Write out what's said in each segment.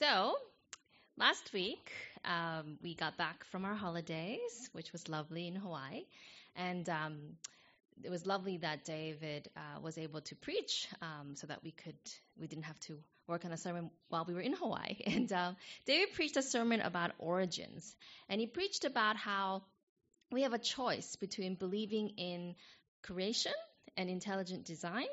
So, last week um, we got back from our holidays, which was lovely in Hawaii, and um, it was lovely that David uh, was able to preach, um, so that we could we didn't have to work on a sermon while we were in Hawaii. And uh, David preached a sermon about origins, and he preached about how we have a choice between believing in creation and intelligent design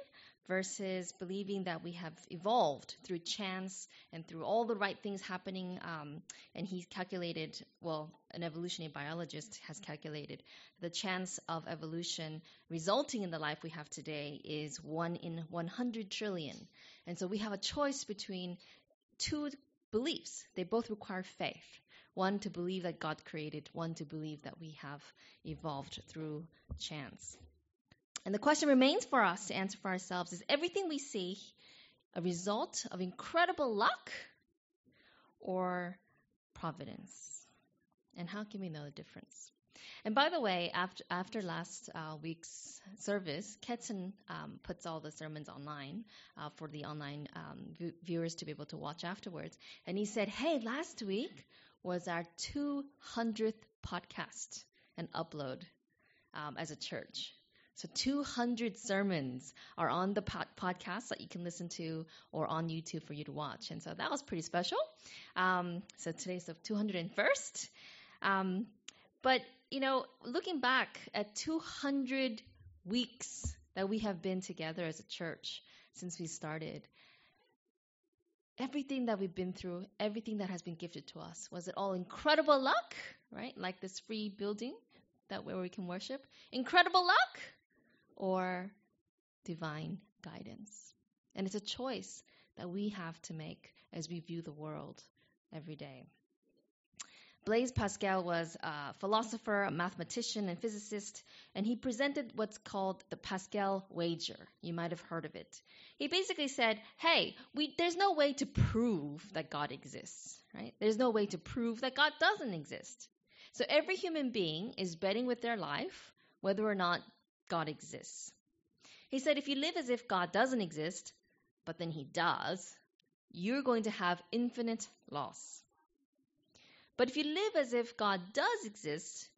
versus believing that we have evolved through chance and through all the right things happening. Um, and he calculated, well, an evolutionary biologist has calculated the chance of evolution resulting in the life we have today is 1 in 100 trillion. And so we have a choice between two beliefs. They both require faith. One to believe that God created, one to believe that we have evolved through chance. And the question remains for us to answer for ourselves is everything we see a result of incredible luck or providence? And how can we know the difference? And by the way, after, after last uh, week's service, Ketson um, puts all the sermons online uh, for the online um, v- viewers to be able to watch afterwards. And he said, Hey, last week was our 200th podcast and upload um, as a church. So 200 sermons are on the pod- podcast that you can listen to or on YouTube for you to watch. And so that was pretty special. Um, so today's the 201st. Um, but, you know, looking back at 200 weeks that we have been together as a church since we started, everything that we've been through, everything that has been gifted to us, was it all incredible luck, right? Like this free building that where we can worship? Incredible luck? Or divine guidance. And it's a choice that we have to make as we view the world every day. Blaise Pascal was a philosopher, a mathematician, and physicist, and he presented what's called the Pascal wager. You might have heard of it. He basically said, hey, we, there's no way to prove that God exists, right? There's no way to prove that God doesn't exist. So every human being is betting with their life whether or not God exists. He said, if you live as if God doesn't exist, but then he does, you're going to have infinite loss. But if you live as if God does exist,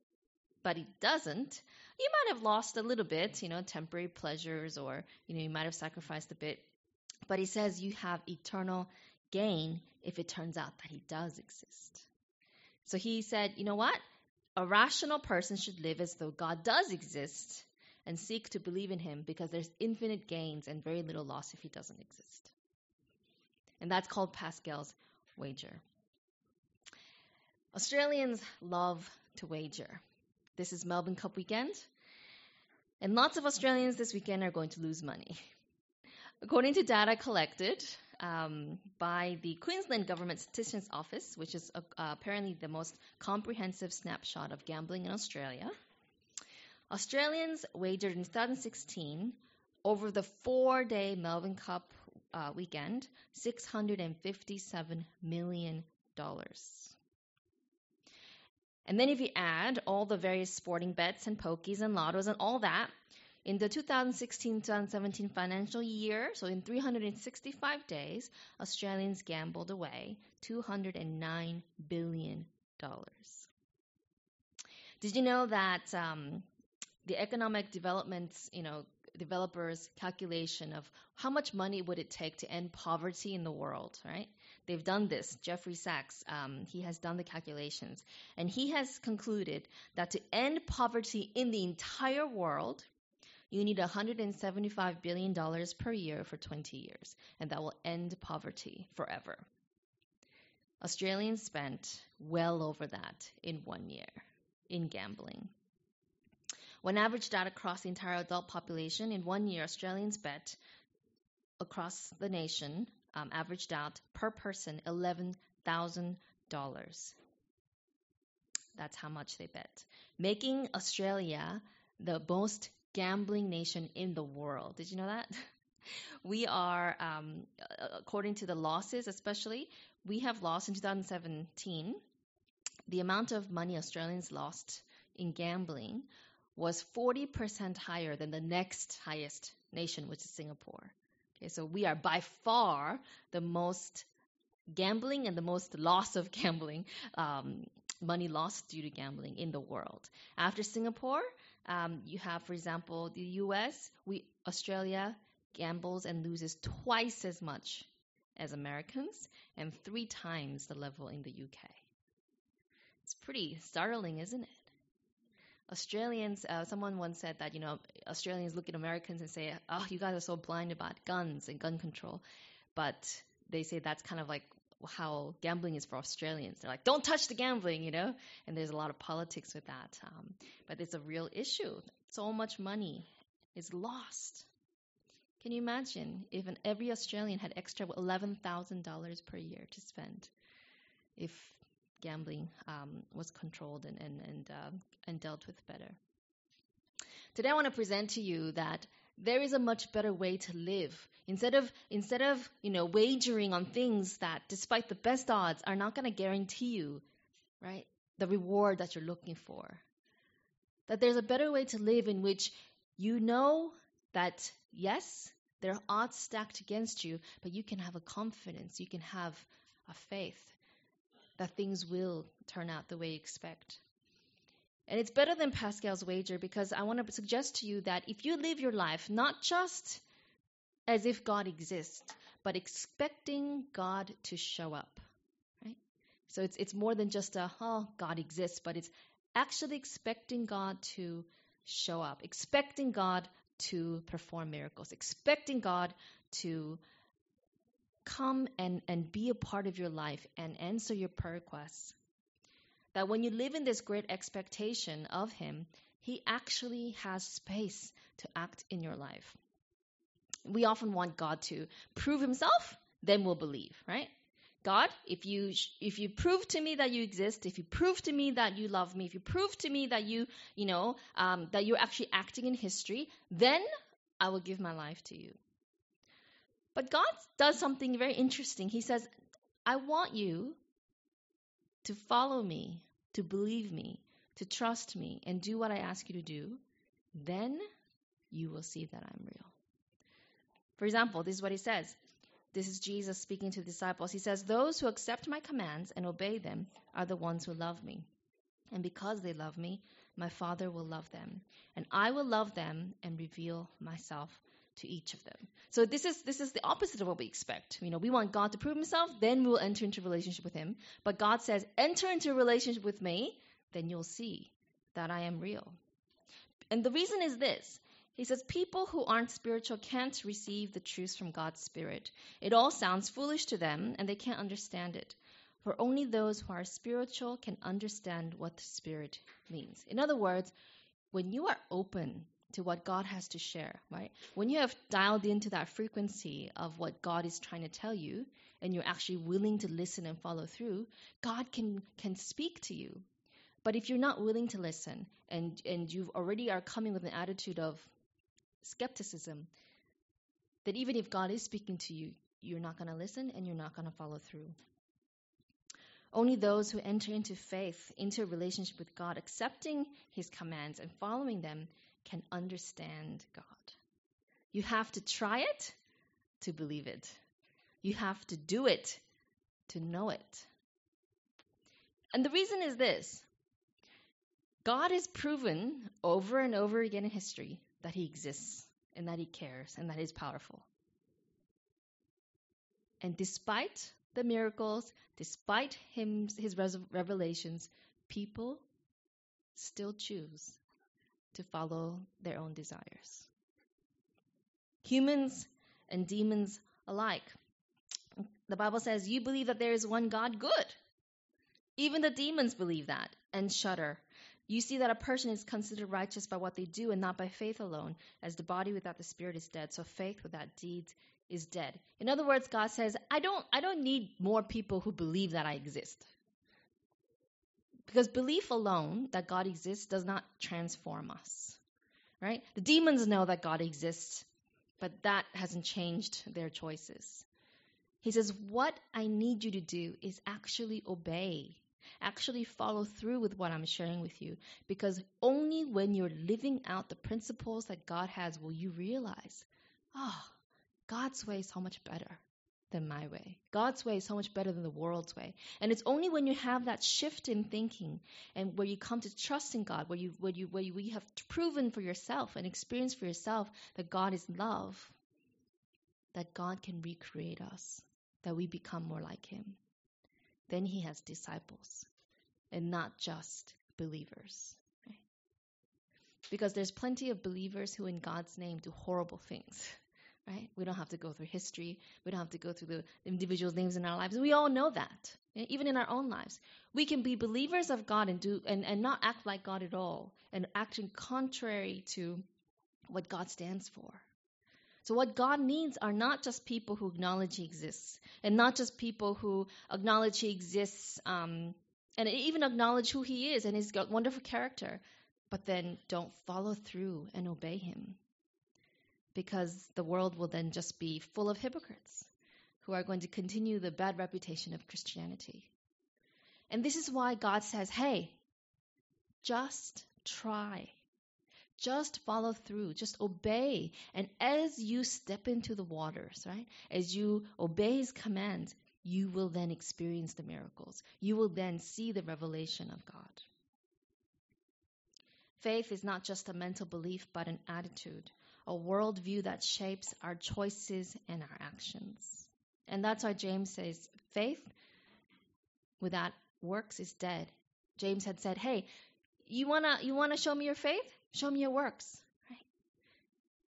but he doesn't, you might have lost a little bit, you know, temporary pleasures, or, you know, you might have sacrificed a bit. But he says you have eternal gain if it turns out that he does exist. So he said, you know what? A rational person should live as though God does exist and seek to believe in him because there's infinite gains and very little loss if he doesn't exist. And that's called Pascal's wager. Australians love to wager. This is Melbourne Cup weekend, and lots of Australians this weekend are going to lose money. According to data collected um, by the Queensland Government Statistics Office, which is uh, apparently the most comprehensive snapshot of gambling in Australia, Australians wagered in 2016 over the four day Melbourne Cup uh, weekend $657 million. And then if you add all the various sporting bets and pokies and lottos and all that, in the 2016-2017 financial year, so in 365 days, Australians gambled away 209 billion dollars. Did you know that um, the economic developments, you know, developers' calculation of how much money would it take to end poverty in the world, right? They've done this. Jeffrey Sachs, um, he has done the calculations, and he has concluded that to end poverty in the entire world, you need 175 billion dollars per year for 20 years, and that will end poverty forever. Australians spent well over that in one year in gambling. When averaged out across the entire adult population, in one year, Australians bet across the nation um, averaged out per person $11,000. That's how much they bet, making Australia the most gambling nation in the world. Did you know that? We are, um, according to the losses, especially, we have lost in 2017 the amount of money Australians lost in gambling was 40% higher than the next highest nation, which is Singapore. Okay, so we are by far the most gambling and the most loss of gambling, um, money lost due to gambling in the world. After Singapore, um, you have, for example, the U.S. We Australia gambles and loses twice as much as Americans and three times the level in the UK. It's pretty startling, isn't it? Australians, uh, someone once said that, you know, Australians look at Americans and say, oh, you guys are so blind about guns and gun control. But they say that's kind of like how gambling is for Australians. They're like, don't touch the gambling, you know? And there's a lot of politics with that. Um, but it's a real issue. So much money is lost. Can you imagine if an, every Australian had extra $11,000 per year to spend if gambling um, was controlled and, and, and, uh, and dealt with better? Today I want to present to you that there is a much better way to live. Instead of instead of you know wagering on things that, despite the best odds, are not going to guarantee you, right, the reward that you're looking for. That there's a better way to live in which you know that yes, there are odds stacked against you, but you can have a confidence, you can have a faith that things will turn out the way you expect. And it's better than Pascal's wager because I want to suggest to you that if you live your life not just as if God exists, but expecting God to show up, right? So it's it's more than just a oh God exists, but it's actually expecting God to show up, expecting God to perform miracles, expecting God to come and, and be a part of your life and answer your prayer requests that when you live in this great expectation of Him, He actually has space to act in your life. We often want God to prove Himself, then we'll believe, right? God, if you if you prove to me that you exist, if you prove to me that you love me, if you prove to me that you you know um, that you're actually acting in history, then I will give my life to you. But God does something very interesting. He says, "I want you to follow me, to believe me, to trust me, and do what I ask you to do, then you will see that I'm real. For example, this is what he says. This is Jesus speaking to the disciples. He says, Those who accept my commands and obey them are the ones who love me. And because they love me, my Father will love them. And I will love them and reveal myself to each of them. So this is this is the opposite of what we expect. You know, we want God to prove himself, then we will enter into relationship with him. But God says, "Enter into relationship with me, then you'll see that I am real." And the reason is this. He says people who aren't spiritual can't receive the truth from God's spirit. It all sounds foolish to them and they can't understand it. For only those who are spiritual can understand what the spirit means. In other words, when you are open to what God has to share, right? When you have dialed into that frequency of what God is trying to tell you and you're actually willing to listen and follow through, God can can speak to you. But if you're not willing to listen and and you already are coming with an attitude of skepticism, that even if God is speaking to you, you're not going to listen and you're not going to follow through. Only those who enter into faith, into a relationship with God, accepting His commands and following them, can understand God. You have to try it to believe it. You have to do it to know it. And the reason is this God has proven over and over again in history that He exists and that He cares and that He's powerful. And despite the miracles, despite him, His revelations, people still choose to follow their own desires. Humans and demons alike. The Bible says, You believe that there is one God, good. Even the demons believe that and shudder. You see that a person is considered righteous by what they do and not by faith alone, as the body without the spirit is dead, so faith without deeds is dead. In other words, God says, I don't I don't need more people who believe that I exist. Because belief alone that God exists does not transform us, right? The demons know that God exists, but that hasn't changed their choices. He says, What I need you to do is actually obey, actually follow through with what I'm sharing with you. Because only when you're living out the principles that God has will you realize oh, God's way is so much better than my way. God's way is so much better than the world's way. And it's only when you have that shift in thinking and where you come to trust in God, where you where you where you have proven for yourself and experienced for yourself that God is love, that God can recreate us, that we become more like him. Then he has disciples and not just believers. Because there's plenty of believers who in God's name do horrible things right? We don't have to go through history. We don't have to go through the individual names in our lives. We all know that, even in our own lives. We can be believers of God and do and, and not act like God at all, and acting contrary to what God stands for. So what God needs are not just people who acknowledge He exists, and not just people who acknowledge He exists, um, and even acknowledge who He is and His wonderful character, but then don't follow through and obey Him because the world will then just be full of hypocrites who are going to continue the bad reputation of Christianity. And this is why God says, hey, just try. Just follow through. Just obey. And as you step into the waters, right, as you obey His commands, you will then experience the miracles. You will then see the revelation of God. Faith is not just a mental belief, but an attitude a worldview that shapes our choices and our actions. And that's why James says faith without works is dead. James had said, "Hey, you wanna you wanna show me your faith? Show me your works." Right?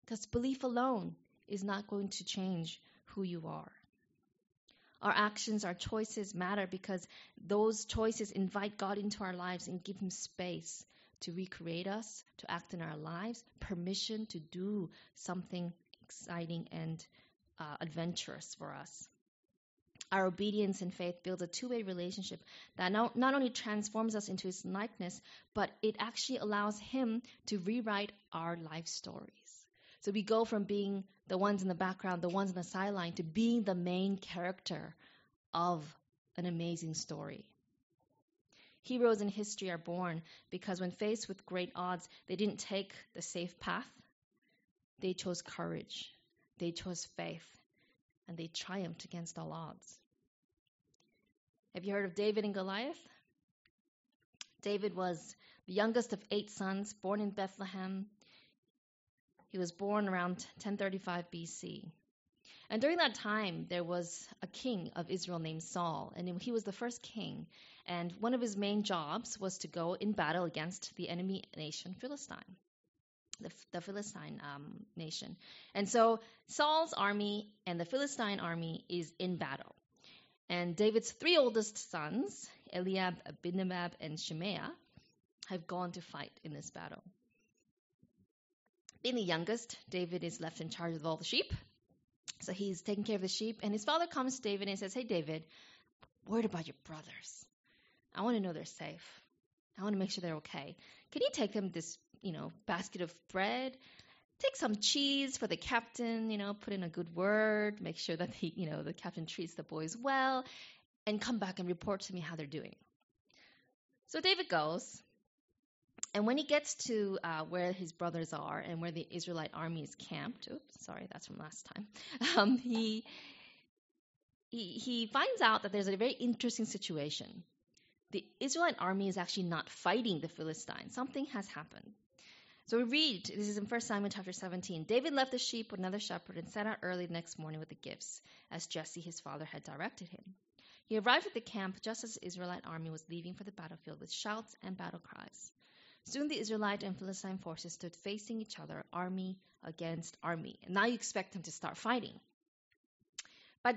Because belief alone is not going to change who you are. Our actions, our choices matter because those choices invite God into our lives and give Him space to recreate us, to act in our lives, permission to do something exciting and uh, adventurous for us. Our obedience and faith builds a two way relationship that not, not only transforms us into his likeness, but it actually allows him to rewrite our life stories. So we go from being the ones in the background, the ones in the sideline, to being the main character of an amazing story. Heroes in history are born because when faced with great odds, they didn't take the safe path. They chose courage, they chose faith, and they triumphed against all odds. Have you heard of David and Goliath? David was the youngest of eight sons, born in Bethlehem. He was born around 1035 BC. And during that time, there was a king of Israel named Saul, and he was the first king. And one of his main jobs was to go in battle against the enemy nation, Philistine, the, the Philistine um, nation. And so Saul's army and the Philistine army is in battle. And David's three oldest sons, Eliab, Abinadab, and Shimea, have gone to fight in this battle. Being the youngest, David is left in charge of all the sheep so he's taking care of the sheep, and his father comes to David and says, Hey, David, worried about your brothers. I want to know they're safe. I want to make sure they're okay. Can you take them this, you know, basket of bread? Take some cheese for the captain, you know, put in a good word, make sure that he, you know, the captain treats the boys well, and come back and report to me how they're doing. So David goes, and when he gets to uh, where his brothers are and where the Israelite army is camped, oops, sorry, that's from last time, um, he, he, he finds out that there's a very interesting situation. The Israelite army is actually not fighting the Philistines. Something has happened. So we read, this is in 1 Samuel chapter 17. David left the sheep with another shepherd and set out early the next morning with the gifts, as Jesse his father had directed him. He arrived at the camp just as the Israelite army was leaving for the battlefield with shouts and battle cries. Soon the Israelite and Philistine forces stood facing each other, army against army. And now you expect them to start fighting. But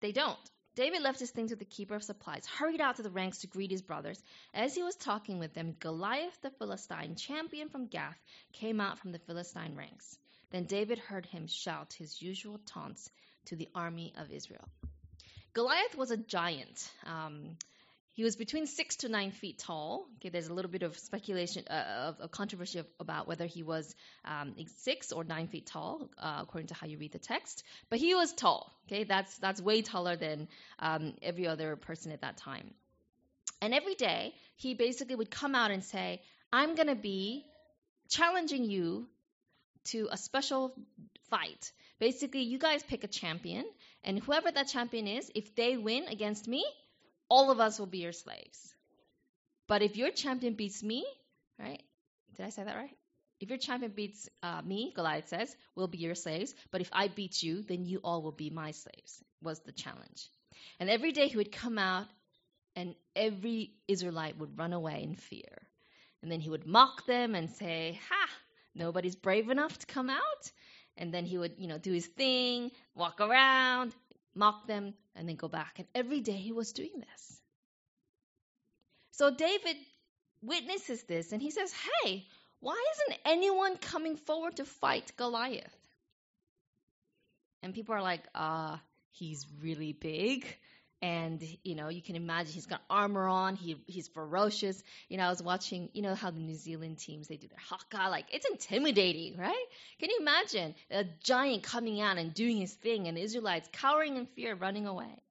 they don't. David left his things with the keeper of supplies, hurried out to the ranks to greet his brothers. As he was talking with them, Goliath the Philistine, champion from Gath, came out from the Philistine ranks. Then David heard him shout his usual taunts to the army of Israel. Goliath was a giant. Um, he was between six to nine feet tall. Okay, there's a little bit of speculation, uh, of, of, controversy of, about whether he was um, six or nine feet tall, uh, according to how you read the text. But he was tall. Okay, that's that's way taller than um, every other person at that time. And every day, he basically would come out and say, "I'm to be challenging you to a special fight. Basically, you guys pick a champion, and whoever that champion is, if they win against me, all of us will be your slaves. But if your champion beats me, right? Did I say that right? If your champion beats uh, me, Goliath says, we'll be your slaves. But if I beat you, then you all will be my slaves, was the challenge. And every day he would come out, and every Israelite would run away in fear. And then he would mock them and say, Ha, nobody's brave enough to come out. And then he would, you know, do his thing, walk around, mock them, and then go back. And every day he was doing this. So David witnesses this and he says, Hey, why isn't anyone coming forward to fight Goliath? And people are like, uh, he's really big. And, you know, you can imagine he's got armor on. He, he's ferocious. You know, I was watching, you know, how the New Zealand teams, they do their haka. Like, it's intimidating, right? Can you imagine a giant coming out and doing his thing and the Israelites cowering in fear, running away?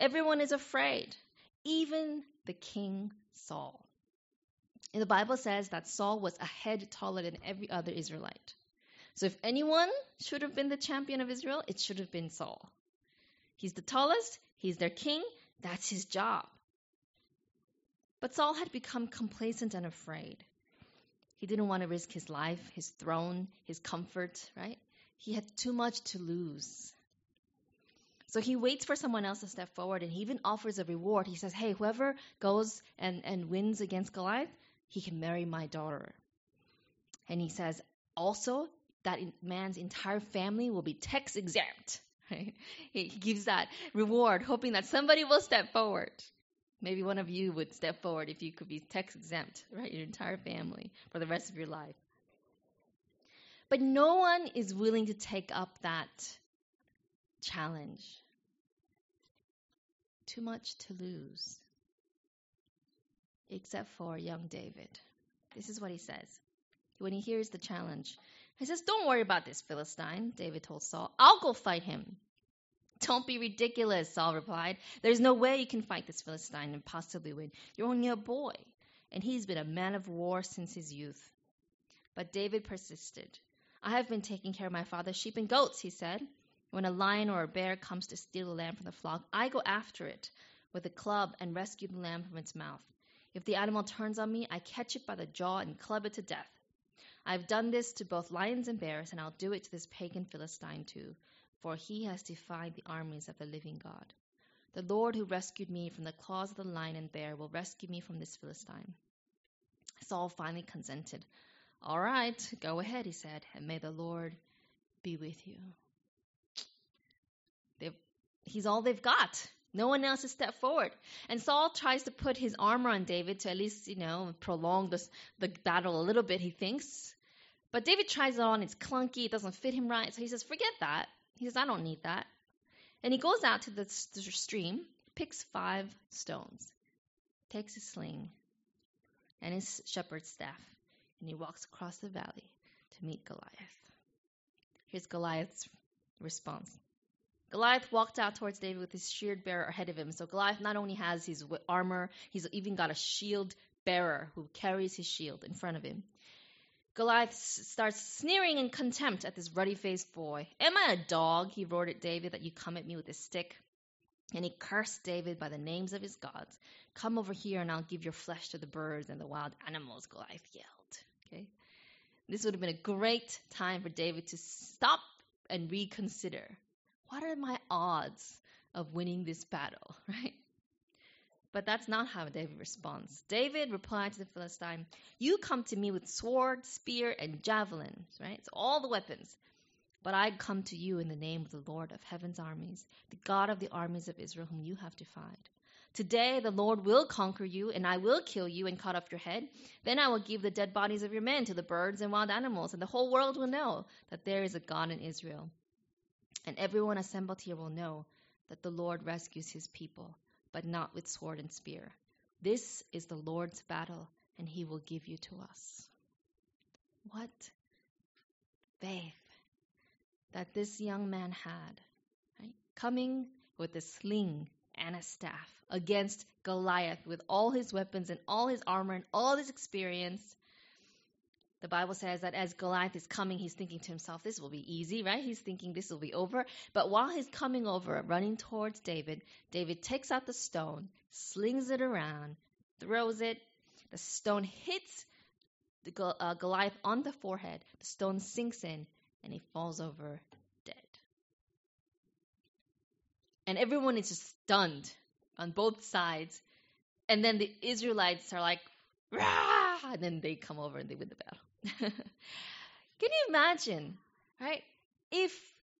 Everyone is afraid, even the king Saul. And the Bible says that Saul was a head taller than every other Israelite. So if anyone should have been the champion of Israel, it should have been Saul. He's the tallest, he's their king, that's his job. But Saul had become complacent and afraid. He didn't want to risk his life, his throne, his comfort, right? He had too much to lose. So he waits for someone else to step forward and he even offers a reward. He says, Hey, whoever goes and, and wins against Goliath, he can marry my daughter. And he says, also, that man's entire family will be tax exempt. Right? He gives that reward, hoping that somebody will step forward. Maybe one of you would step forward if you could be tax exempt, right? Your entire family for the rest of your life. But no one is willing to take up that challenge. Too much to lose except for young David. This is what he says when he hears the challenge. He says, Don't worry about this Philistine, David told Saul. I'll go fight him. Don't be ridiculous, Saul replied. There's no way you can fight this Philistine and possibly win. You're only a boy, and he's been a man of war since his youth. But David persisted. I have been taking care of my father's sheep and goats, he said. When a lion or a bear comes to steal a lamb from the flock, I go after it with a club and rescue the lamb from its mouth. If the animal turns on me, I catch it by the jaw and club it to death. I've done this to both lions and bears, and I'll do it to this pagan Philistine too, for he has defied the armies of the living God. The Lord who rescued me from the claws of the lion and bear will rescue me from this Philistine. Saul finally consented. All right, go ahead, he said, and may the Lord be with you. They've, he's all they've got. No one else has stepped forward. And Saul tries to put his armor on David to at least, you know, prolong this, the battle a little bit, he thinks. But David tries it on, it's clunky, it doesn't fit him right. So he says, forget that. He says, I don't need that. And he goes out to the, the stream, picks five stones, takes his sling and his shepherd's staff, and he walks across the valley to meet Goliath. Here's Goliath's response Goliath walked out towards David with his shield bearer ahead of him. So Goliath not only has his armor, he's even got a shield bearer who carries his shield in front of him. Goliath starts sneering in contempt at this ruddy faced boy. Am I a dog? He roared at David, that you come at me with a stick. And he cursed David by the names of his gods. Come over here and I'll give your flesh to the birds and the wild animals, Goliath yelled. Okay? This would have been a great time for David to stop and reconsider what are my odds of winning this battle, right? But that's not how David responds. David replied to the Philistine, You come to me with sword, spear, and javelin, right? It's all the weapons. But I come to you in the name of the Lord of heaven's armies, the God of the armies of Israel, whom you have defied. Today the Lord will conquer you, and I will kill you and cut off your head. Then I will give the dead bodies of your men to the birds and wild animals, and the whole world will know that there is a God in Israel. And everyone assembled here will know that the Lord rescues his people, but not with sword and spear. This is the Lord's battle, and he will give you to us. What faith that this young man had, right? Coming with a sling and a staff against Goliath with all his weapons and all his armor and all his experience. The Bible says that as Goliath is coming, he's thinking to himself, this will be easy, right? He's thinking this will be over. But while he's coming over, running towards David, David takes out the stone, slings it around, throws it. The stone hits the uh, Goliath on the forehead. The stone sinks in, and he falls over dead. And everyone is just stunned on both sides. And then the Israelites are like, Rah! and then they come over and they win the battle. Can you imagine, right? If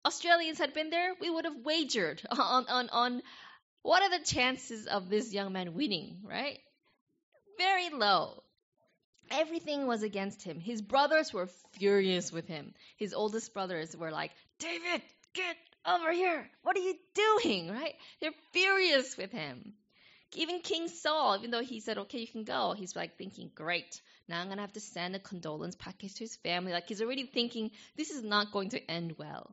Australians had been there, we would have wagered on, on, on what are the chances of this young man winning, right? Very low. Everything was against him. His brothers were furious with him. His oldest brothers were like, David, get over here. What are you doing? Right? They're furious with him. Even King Saul, even though he said, okay, you can go, he's like thinking, great, now I'm going to have to send a condolence package to his family. Like he's already thinking, this is not going to end well.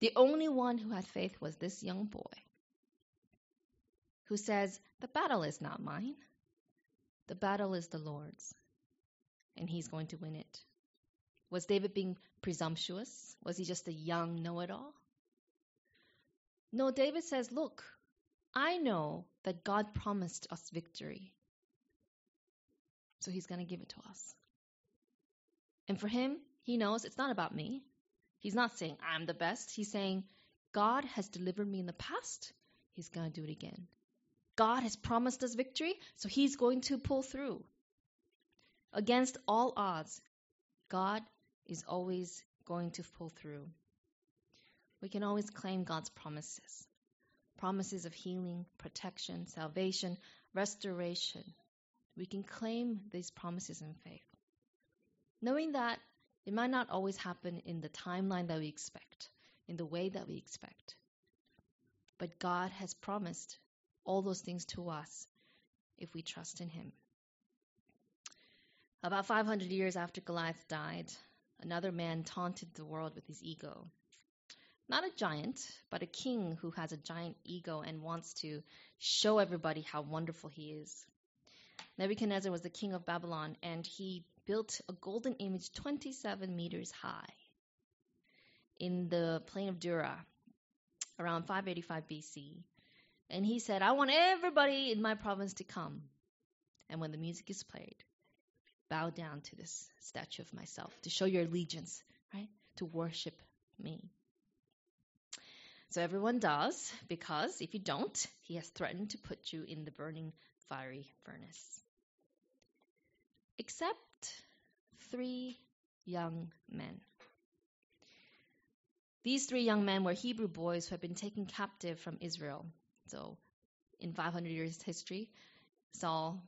The only one who had faith was this young boy who says, the battle is not mine. The battle is the Lord's, and he's going to win it. Was David being presumptuous? Was he just a young know it all? No, David says, Look, I know that God promised us victory. So he's going to give it to us. And for him, he knows it's not about me. He's not saying I'm the best. He's saying God has delivered me in the past. He's going to do it again. God has promised us victory, so he's going to pull through. Against all odds, God is always going to pull through. We can always claim God's promises promises of healing, protection, salvation, restoration. We can claim these promises in faith. Knowing that it might not always happen in the timeline that we expect, in the way that we expect. But God has promised all those things to us if we trust in Him. About 500 years after Goliath died, another man taunted the world with his ego. Not a giant, but a king who has a giant ego and wants to show everybody how wonderful he is. Nebuchadnezzar was the king of Babylon, and he built a golden image 27 meters high in the plain of Dura around 585 BC. And he said, I want everybody in my province to come. And when the music is played, bow down to this statue of myself to show your allegiance, right? To worship me. So everyone does, because if you don't, he has threatened to put you in the burning fiery furnace. Except three young men. These three young men were Hebrew boys who had been taken captive from Israel so, in 500 years history, Saul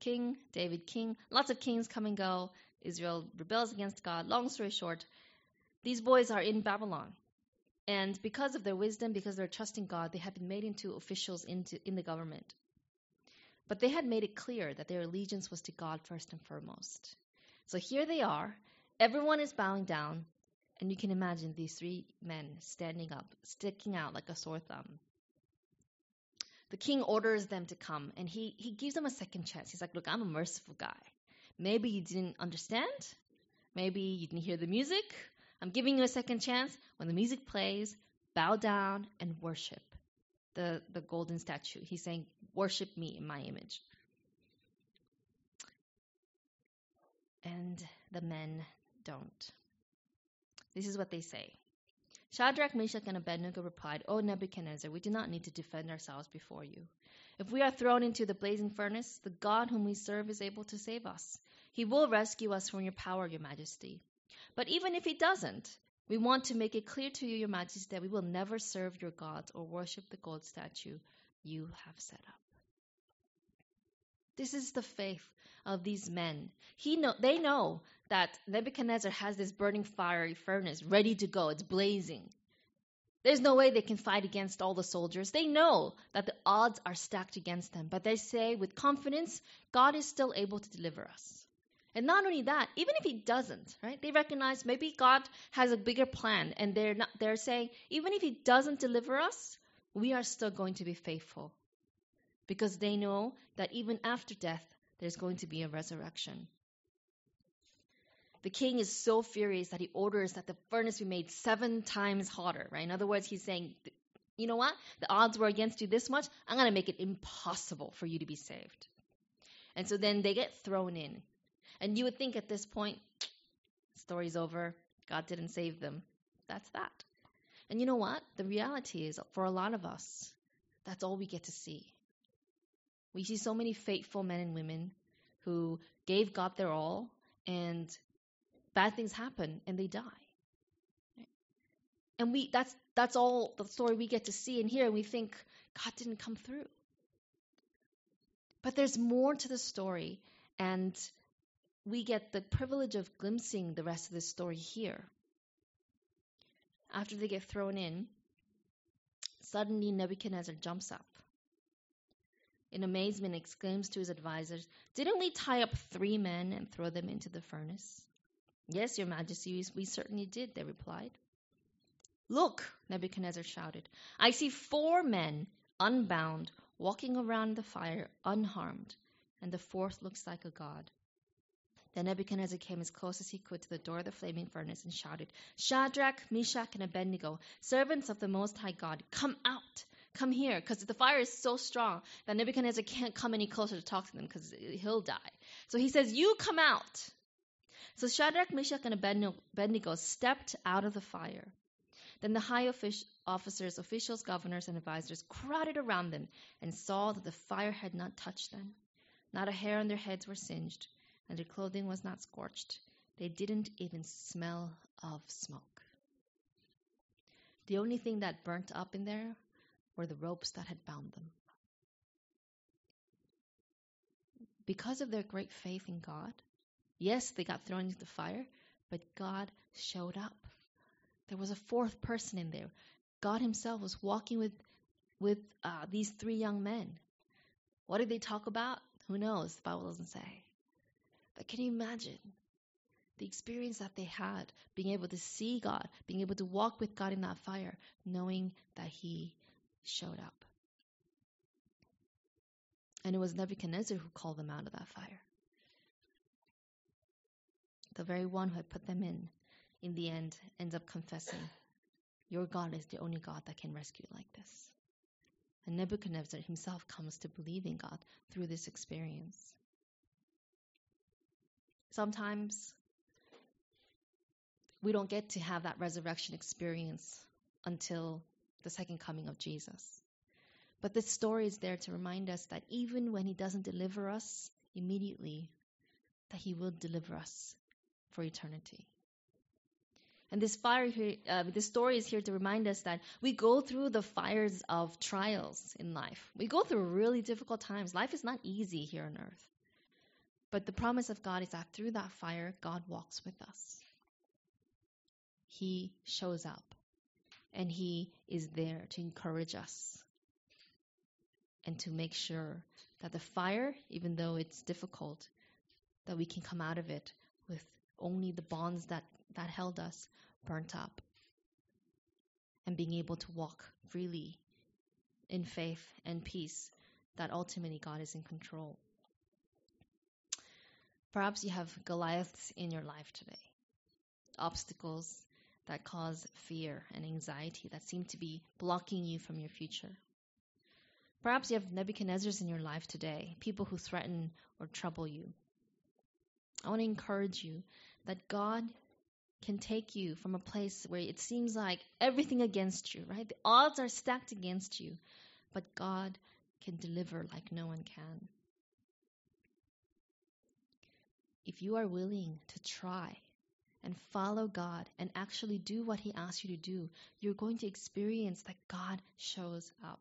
king, David king, lots of kings come and go. Israel rebels against God. Long story short, these boys are in Babylon. And because of their wisdom, because they're trusting God, they have been made into officials into, in the government. But they had made it clear that their allegiance was to God first and foremost. So here they are. Everyone is bowing down. And you can imagine these three men standing up, sticking out like a sore thumb the king orders them to come and he, he gives them a second chance. He's like, Look, I'm a merciful guy. Maybe you didn't understand. Maybe you didn't hear the music. I'm giving you a second chance. When the music plays, bow down and worship the, the golden statue. He's saying, Worship me in my image. And the men don't. This is what they say Shadrach, Meshach, and Abednego replied, O Nebuchadnezzar, we do not need to defend ourselves before you. If we are thrown into the blazing furnace, the God whom we serve is able to save us. He will rescue us from your power, your majesty. But even if he doesn't, we want to make it clear to you, your majesty, that we will never serve your gods or worship the gold statue you have set up. This is the faith of these men. He know, they know that Nebuchadnezzar has this burning fiery furnace ready to go. It's blazing. There's no way they can fight against all the soldiers. They know that the odds are stacked against them, but they say with confidence, God is still able to deliver us. And not only that, even if he doesn't, right? They recognize maybe God has a bigger plan and they're not they're saying even if he doesn't deliver us, we are still going to be faithful. Because they know that even after death, there's going to be a resurrection. the king is so furious that he orders that the furnace be made seven times hotter, right? In other words, he's saying, you know what? The odds were against you this much. I'm going to make it impossible for you to be saved. And so then they get thrown in. And you would think at this point, story's over. God didn't save them. That's that. And you know what? The reality is, for a lot of us, that's all we get to see. We see so many faithful men and women who gave God their all, and bad things happen and they die. And we that's that's all the story we get to see and hear, and we think God didn't come through. But there's more to the story, and we get the privilege of glimpsing the rest of the story here. After they get thrown in, suddenly Nebuchadnezzar jumps up. In amazement, exclaims to his advisers, Didn't we tie up three men and throw them into the furnace? Yes, your majesty, we certainly did, they replied. Look, Nebuchadnezzar shouted, I see four men, unbound, walking around the fire unharmed, and the fourth looks like a god. Then Nebuchadnezzar came as close as he could to the door of the flaming furnace and shouted, Shadrach, Meshach, and Abednego, servants of the Most High God, come out! Come here, because the fire is so strong that Nebuchadnezzar can't come any closer to talk to them because he'll die. So he says, You come out! So Shadrach, Meshach, and Abednego stepped out of the fire. Then the high officers, officials, governors, and advisers crowded around them and saw that the fire had not touched them. Not a hair on their heads were singed, and their clothing was not scorched. They didn't even smell of smoke. The only thing that burnt up in there were the ropes that had bound them. Because of their great faith in God, yes, they got thrown into the fire, but God showed up. There was a fourth person in there. God Himself was walking with with uh, these three young men. What did they talk about? Who knows? The Bible doesn't say. But can you imagine the experience that they had, being able to see God, being able to walk with God in that fire, knowing that He showed up? And it was Nebuchadnezzar who called them out of that fire. The very one who had put them in in the end ends up confessing, Your God is the only God that can rescue like this. And Nebuchadnezzar himself comes to believe in God through this experience. Sometimes we don't get to have that resurrection experience until the second coming of Jesus. But this story is there to remind us that even when he doesn't deliver us immediately, that he will deliver us for eternity. And this fire here, uh, this story is here to remind us that we go through the fires of trials in life. We go through really difficult times. Life is not easy here on earth. But the promise of God is that through that fire, God walks with us. He shows up and He is there to encourage us and to make sure that the fire, even though it's difficult, that we can come out of it with only the bonds that, that held us burnt up and being able to walk freely in faith and peace that ultimately God is in control. Perhaps you have Goliaths in your life today, obstacles that cause fear and anxiety that seem to be blocking you from your future. Perhaps you have Nebuchadnezzars in your life today, people who threaten or trouble you. I want to encourage you that God can take you from a place where it seems like everything against you, right? The odds are stacked against you, but God can deliver like no one can. If you are willing to try and follow God and actually do what He asks you to do, you're going to experience that God shows up.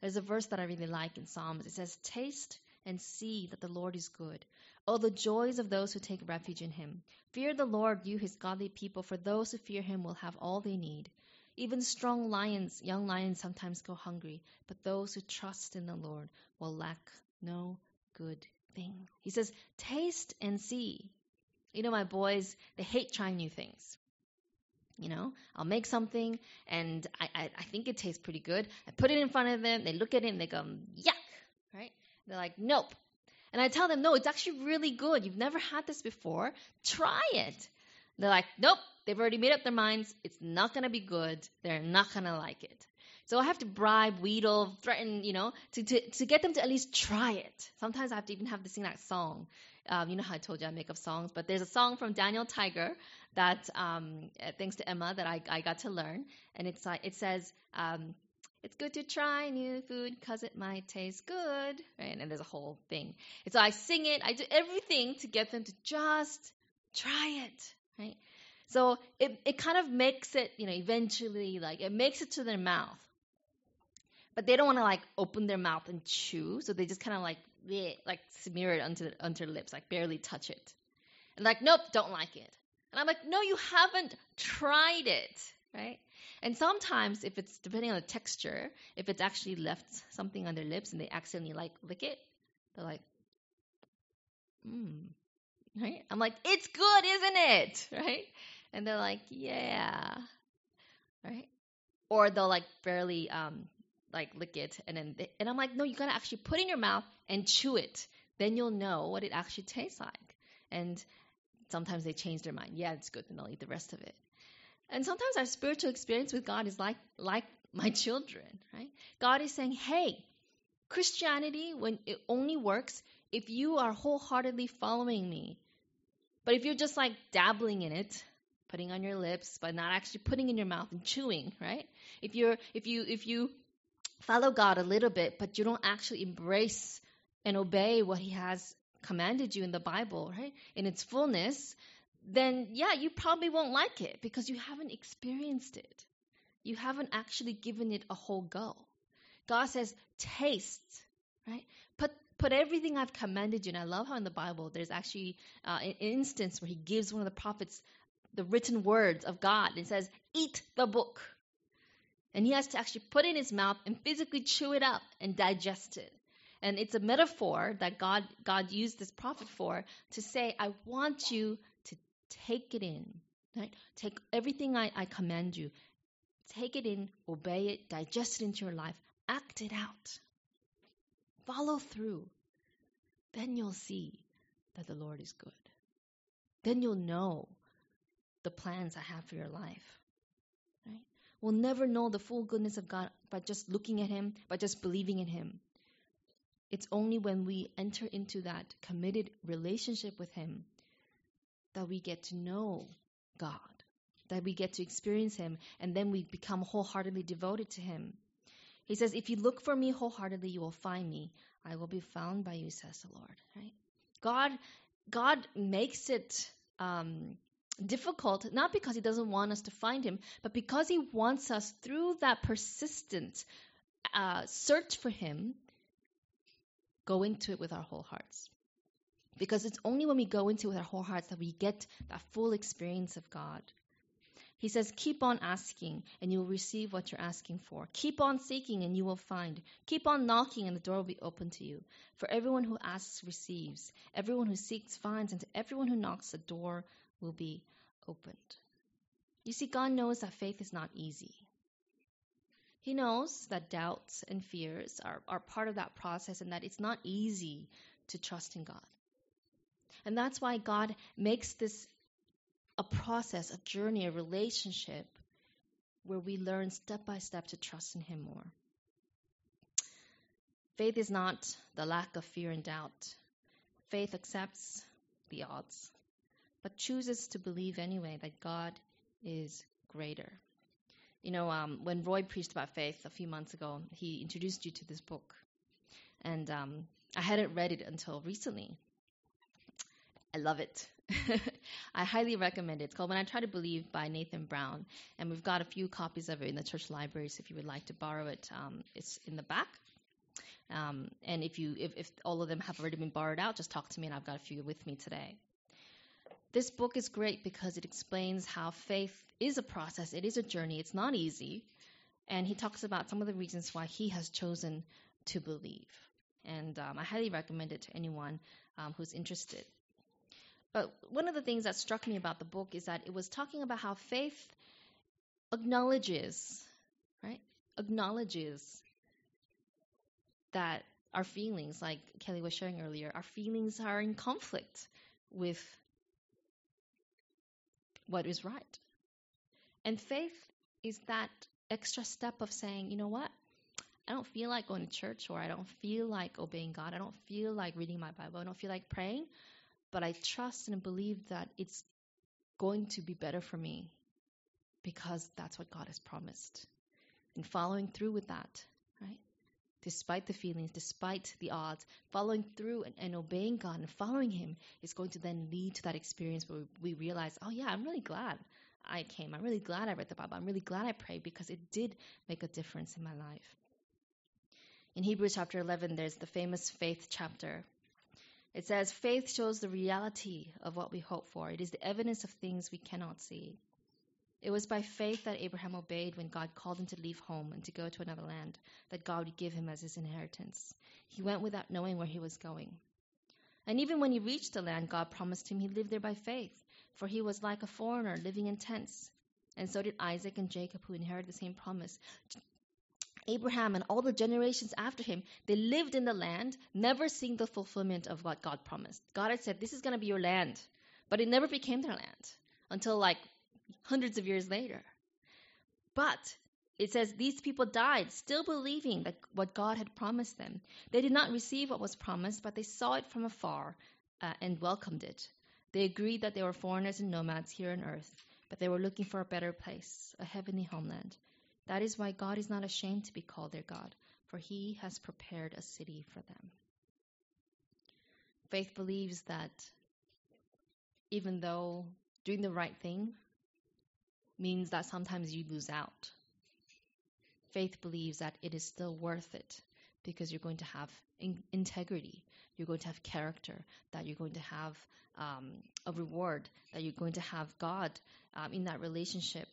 There's a verse that I really like in Psalms. It says, Taste and see that the Lord is good. Oh, the joys of those who take refuge in him. Fear the Lord, you his godly people, for those who fear him will have all they need. Even strong lions, young lions sometimes go hungry, but those who trust in the Lord will lack no good He says, taste and see. You know, my boys, they hate trying new things. You know, I'll make something and I, I, I think it tastes pretty good. I put it in front of them, they look at it and they go, yuck, right? They're like, nope. And I tell them, no, it's actually really good. You've never had this before. Try it. They're like, nope, they've already made up their minds. It's not going to be good. They're not going to like it. So I have to bribe, wheedle, threaten, you know, to, to, to get them to at least try it. Sometimes I have to even have to sing that song. Um, you know how I told you I make up songs, but there's a song from Daniel Tiger that, um, thanks to Emma, that I, I got to learn. And it's like, it says, um, it's good to try new food because it might taste good, right? And there's a whole thing. And so I sing it, I do everything to get them to just try it, right? So it, it kind of makes it, you know, eventually, like, it makes it to their mouth. But they don't want to, like, open their mouth and chew, so they just kind of, like, bleh, like, smear it onto, onto their lips, like, barely touch it. And, like, nope, don't like it. And I'm like, no, you haven't tried it, right? And sometimes, if it's depending on the texture, if it's actually left something on their lips and they accidentally like lick it, they're like, hmm, right? I'm like, it's good, isn't it? Right? And they're like, yeah, right? Or they'll like barely um like lick it, and then they, and I'm like, no, you gotta actually put in your mouth and chew it. Then you'll know what it actually tastes like. And sometimes they change their mind. Yeah, it's good, and they'll eat the rest of it. And sometimes our spiritual experience with God is like like my children, right? God is saying, "Hey, Christianity when it only works if you are wholeheartedly following me. But if you're just like dabbling in it, putting on your lips but not actually putting in your mouth and chewing, right? If you're if you if you follow God a little bit but you don't actually embrace and obey what he has commanded you in the Bible, right? In its fullness, then yeah, you probably won't like it because you haven't experienced it. You haven't actually given it a whole go. God says, taste, right? Put put everything I've commanded you. And I love how in the Bible there's actually uh, an instance where He gives one of the prophets the written words of God and says, "Eat the book," and he has to actually put it in his mouth and physically chew it up and digest it. And it's a metaphor that God God used this prophet for to say, "I want you to Take it in. Right? Take everything I, I command you. Take it in, obey it, digest it into your life, act it out. Follow through. Then you'll see that the Lord is good. Then you'll know the plans I have for your life. We'll never know the full goodness of God by just looking at Him, by just believing in Him. It's only when we enter into that committed relationship with Him that we get to know God, that we get to experience Him, and then we become wholeheartedly devoted to Him. He says, If you look for me wholeheartedly, you will find me. I will be found by you, says the Lord. Right? God, God makes it um, difficult, not because He doesn't want us to find Him, but because He wants us through that persistent uh, search for Him, go into it with our whole hearts. Because it's only when we go into it with our whole hearts that we get that full experience of God. He says, Keep on asking, and you will receive what you're asking for. Keep on seeking, and you will find. Keep on knocking, and the door will be open to you. For everyone who asks receives. Everyone who seeks finds, and to everyone who knocks, the door will be opened. You see, God knows that faith is not easy. He knows that doubts and fears are, are part of that process and that it's not easy to trust in God. And that's why God makes this a process, a journey, a relationship where we learn step by step to trust in Him more. Faith is not the lack of fear and doubt. Faith accepts the odds, but chooses to believe anyway that God is greater. You know, um, when Roy preached about faith a few months ago, he introduced you to this book. And um, I hadn't read it until recently. I love it. I highly recommend it. It's called Why I Try to Believe by Nathan Brown. And we've got a few copies of it in the church libraries if you would like to borrow it. Um, it's in the back. Um, and if you if, if all of them have already been borrowed out, just talk to me and I've got a few with me today. This book is great because it explains how faith is a process, it is a journey, it's not easy. And he talks about some of the reasons why he has chosen to believe. And um, I highly recommend it to anyone um, who's interested. But one of the things that struck me about the book is that it was talking about how faith acknowledges, right? Acknowledges that our feelings, like Kelly was sharing earlier, our feelings are in conflict with what is right. And faith is that extra step of saying, you know what? I don't feel like going to church or I don't feel like obeying God. I don't feel like reading my Bible. I don't feel like praying, but I trust and believe that it's going to be better for me because that's what God has promised. And following through with that, right? Despite the feelings, despite the odds, following through and, and obeying God and following Him is going to then lead to that experience where we realize, oh, yeah, I'm really glad I came. I'm really glad I read the Bible. I'm really glad I prayed because it did make a difference in my life. In Hebrews chapter 11, there's the famous faith chapter. It says, Faith shows the reality of what we hope for, it is the evidence of things we cannot see. It was by faith that Abraham obeyed when God called him to leave home and to go to another land that God would give him as his inheritance. He went without knowing where he was going. And even when he reached the land God promised him, he lived there by faith, for he was like a foreigner living in tents. And so did Isaac and Jacob, who inherited the same promise. Abraham and all the generations after him, they lived in the land, never seeing the fulfillment of what God promised. God had said, This is going to be your land. But it never became their land until like hundreds of years later. But it says these people died still believing that what God had promised them. They did not receive what was promised, but they saw it from afar uh, and welcomed it. They agreed that they were foreigners and nomads here on earth, but they were looking for a better place, a heavenly homeland. That is why God is not ashamed to be called their God, for he has prepared a city for them. Faith believes that even though doing the right thing means that sometimes you lose out. Faith believes that it is still worth it because you're going to have in- integrity, you're going to have character, that you're going to have um, a reward, that you're going to have God um, in that relationship.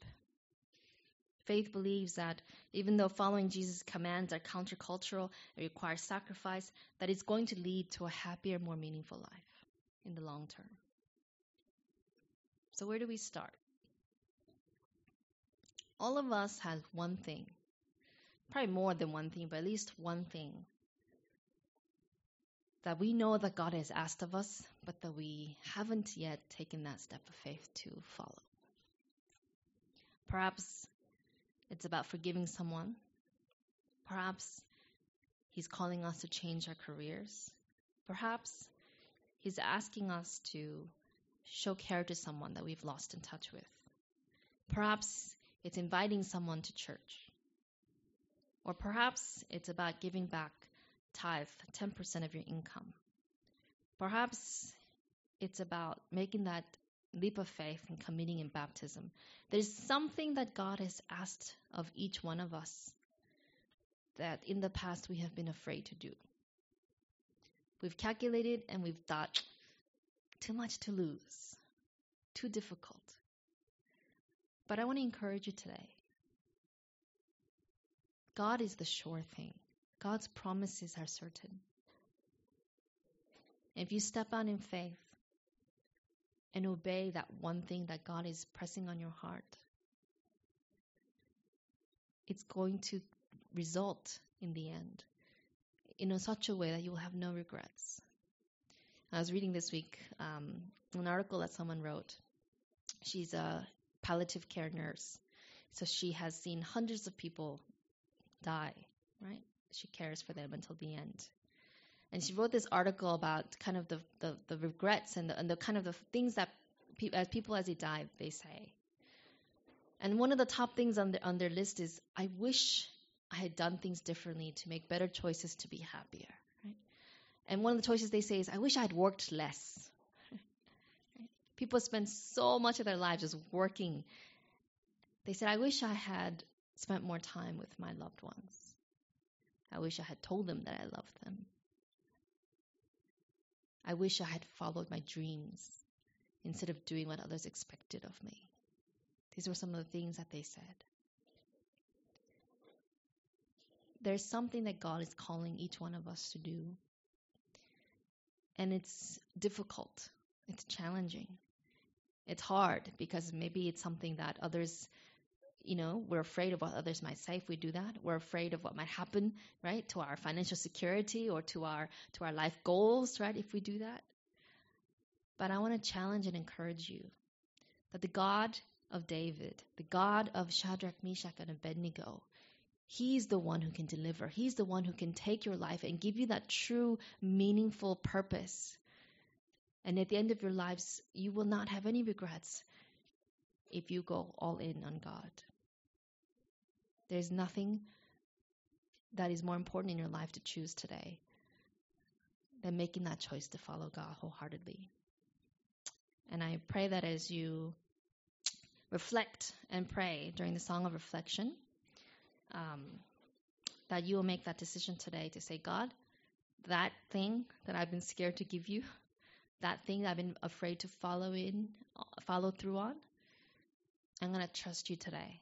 Faith believes that even though following Jesus' commands are countercultural, it requires sacrifice, that it's going to lead to a happier, more meaningful life in the long term. So, where do we start? All of us have one thing, probably more than one thing, but at least one thing that we know that God has asked of us, but that we haven't yet taken that step of faith to follow. Perhaps it's about forgiving someone. Perhaps He's calling us to change our careers. Perhaps He's asking us to show care to someone that we've lost in touch with. Perhaps it's inviting someone to church. Or perhaps it's about giving back tithe, 10% of your income. Perhaps it's about making that leap of faith and committing in baptism. There's something that God has asked of each one of us that in the past we have been afraid to do. We've calculated and we've thought, too much to lose, too difficult. But I want to encourage you today. God is the sure thing. God's promises are certain. If you step out in faith and obey that one thing that God is pressing on your heart, it's going to result in the end in a such a way that you will have no regrets. I was reading this week um, an article that someone wrote. She's a palliative care nurse. So she has seen hundreds of people die, right? She cares for them until the end. And she wrote this article about kind of the, the, the regrets and the, and the kind of the things that pe- as people as they die, they say. And one of the top things on, the, on their list is, I wish I had done things differently to make better choices to be happier. Right? And one of the choices they say is, I wish I had worked less. People spend so much of their lives just working. They said, I wish I had spent more time with my loved ones. I wish I had told them that I loved them. I wish I had followed my dreams instead of doing what others expected of me. These were some of the things that they said. There's something that God is calling each one of us to do. And it's difficult, it's challenging. It's hard because maybe it's something that others you know, we're afraid of what others might say if we do that. We're afraid of what might happen, right, to our financial security or to our to our life goals, right, if we do that. But I want to challenge and encourage you that the God of David, the God of Shadrach, Meshach, and Abednego, He's the one who can deliver. He's the one who can take your life and give you that true, meaningful purpose. And at the end of your lives, you will not have any regrets if you go all in on God. There's nothing that is more important in your life to choose today than making that choice to follow God wholeheartedly. And I pray that as you reflect and pray during the song of reflection, um, that you will make that decision today to say, God, that thing that I've been scared to give you, that thing that I've been afraid to follow in, follow through on, I'm going to trust you today.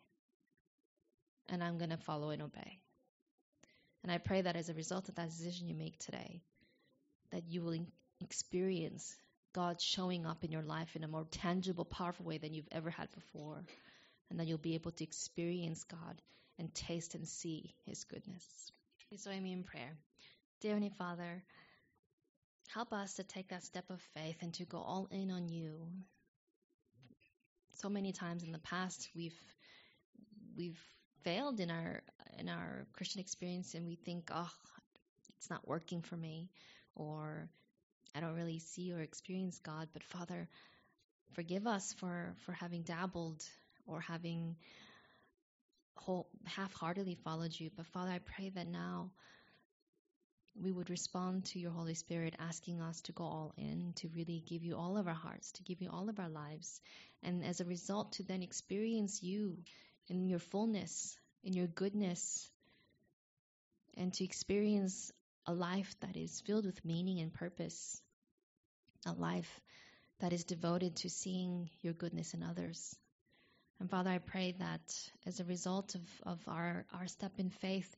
And I'm going to follow and obey. And I pray that as a result of that decision you make today, that you will experience God showing up in your life in a more tangible, powerful way than you've ever had before. And that you'll be able to experience God and taste and see his goodness. Please join me in prayer. Dear Heavenly Father, help us to take that step of faith and to go all in on you. So many times in the past we've we've failed in our in our Christian experience and we think, oh, it's not working for me or I don't really see or experience God. But Father, forgive us for, for having dabbled or having whole, half-heartedly followed you. But Father, I pray that now we would respond to your Holy Spirit asking us to go all in, to really give you all of our hearts, to give you all of our lives, and as a result, to then experience you in your fullness, in your goodness, and to experience a life that is filled with meaning and purpose, a life that is devoted to seeing your goodness in others. And Father, I pray that as a result of, of our, our step in faith,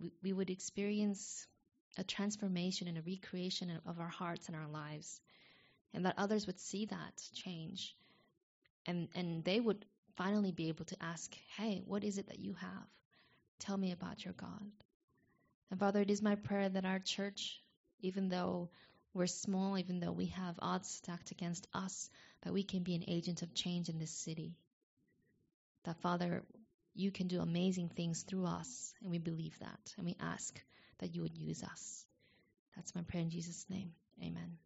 we, we would experience a transformation and a recreation of our hearts and our lives, and that others would see that change, and and they would finally be able to ask, "Hey, what is it that you have? Tell me about your God." And Father, it is my prayer that our church, even though we're small, even though we have odds stacked against us, that we can be an agent of change in this city that Father, you can do amazing things through us, and we believe that, and we ask that you would use us. That's my prayer in Jesus' name. Amen.